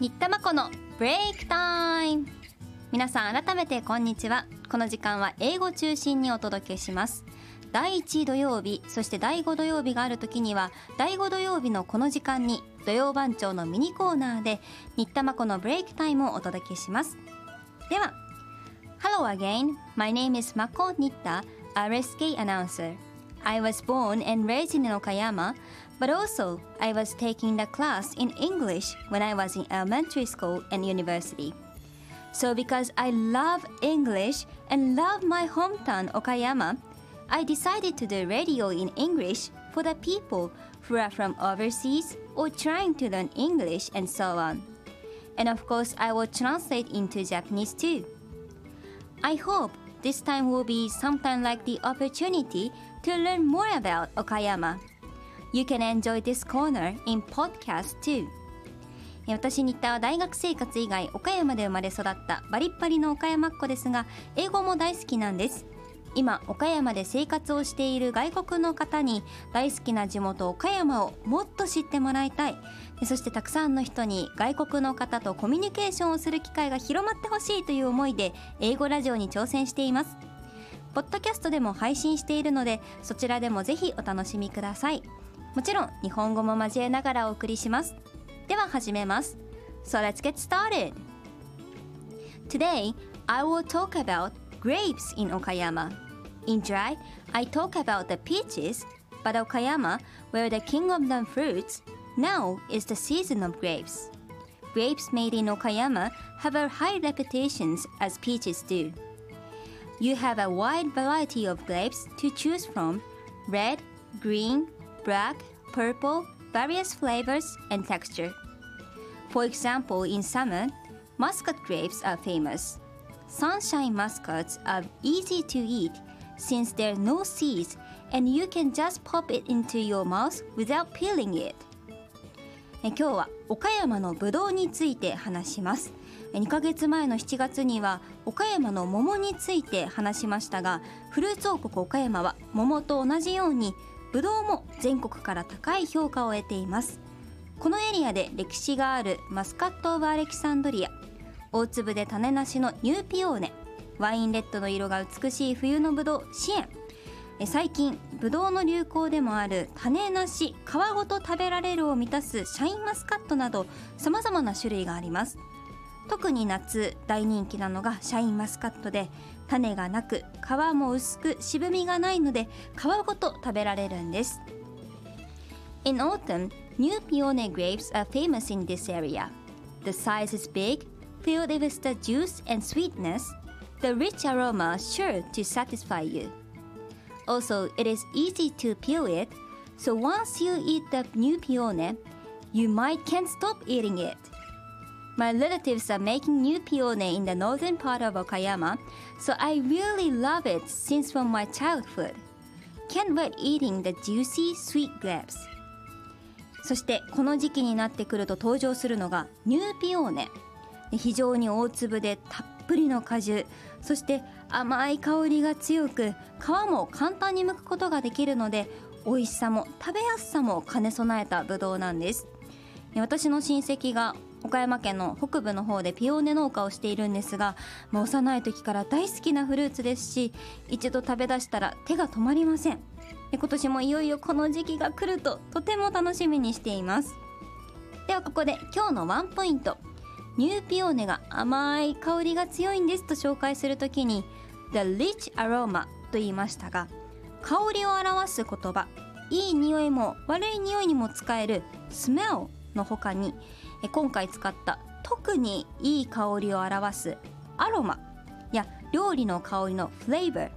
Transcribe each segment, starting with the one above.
新田真子のブレイクタイム皆さん改めてこんにちは。この時間は英語中心にお届けします。第1土曜日そして第5土曜日がある時には第5土曜日のこの時間に土曜番長のミニコーナーで新田真子のブレイクタイムをお届けします。では Hello again. My name is Mako Nitta RSK announcer. I was born and raised in Okayama But also, I was taking the class in English when I was in elementary school and university. So, because I love English and love my hometown Okayama, I decided to do radio in English for the people who are from overseas or trying to learn English and so on. And of course, I will translate into Japanese too. I hope this time will be sometime like the opportunity to learn more about Okayama. You can enjoy this corner in podcast too. 私新田は大学生活以外岡山で生まれ育ったバリッバリの岡山っ子ですが英語も大好きなんです今岡山で生活をしている外国の方に大好きな地元岡山をもっと知ってもらいたい。そしてたくさんの人に外国の方とコミュニケーションをする機会が広まってほしいという思いで英語ラジオに挑戦しています。ポッドキャストでも配信しているのでそちらでもぜひお楽しみください。もちろん日本語も交えながらお送りします。では始めます。So let's get started. Today I will talk about grapes in Okayama In dry I talk about the peaches but Okayama where the king of the fruits now is the season of grapes Grapes made in Okayama have a high reputations as peaches do You have a wide variety of grapes to choose from red, green, black, purple, various flavors and texture. For example, in summer, muscat grapes are famous. Sunshine muscats are easy to eat since there are no seeds and you can just pop it into your mouth without peeling it. 今日は岡山のぶどうについて話します。2ヶ月前の7月には岡山の桃について話しましたがフルーツ王国岡山は桃と同じようにブドウも全国から高い評価を得ています。このエリアで歴史があるマスカット・オブ・アレキサンドリア。大粒で種なしのニューピオーネ。ワインレッドの色が美しい冬のブドウシエン。最近ブドウの流行でもある種なし皮ごと食べられるを満たすシャインマスカットなどさまざまな種類があります。特に夏大人気なのがシャインマスカットで種がなく皮も薄く渋みがないので皮ごと食べられるんです。In autumn, new peony grapes are famous in this area. The size is big, filled with the juice and sweetness. The rich aroma is sure to satisfy you. Also, it is easy to peel it, so once you eat the new peony, you might can't stop eating it. My relatives are making new peony in the northern part of Okayama, so I really love it since from my childhood. Can't wait eating the juicy sweet grapes. そしてこの時期になってくると登場するのがニューピオーネ 非常に大粒でたっぷりの果汁そして甘い香りが強く皮も簡単に剥くことができるので美味しさも食べやすさも兼ね備えたブドウなんです。私の親戚が岡山県の北部の方でピオーネ農家をしているんですが、まあ、幼い時から大好きなフルーツですし一度食べ出したら手が止まりません。今年もいよいよこの時期が来るととても楽しみにしています。ではここで今日のワンポイント。ニューピオーネが甘い香りが強いんですと紹介するときに The rich aroma と言いましたが香りを表す言葉いい匂いも悪い匂いにも使える smell の他に今回使った特にいい香りを表すアロマや料理の香りのフレーバー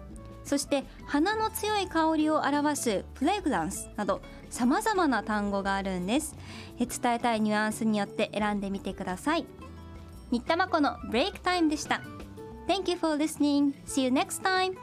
そして花の強い香りを表すフレグランスなどさまざまな単語があるんです伝えたいニュアンスによって選んでみてください新田真子のブレイクタイムでした Thank you for listening. See you next time.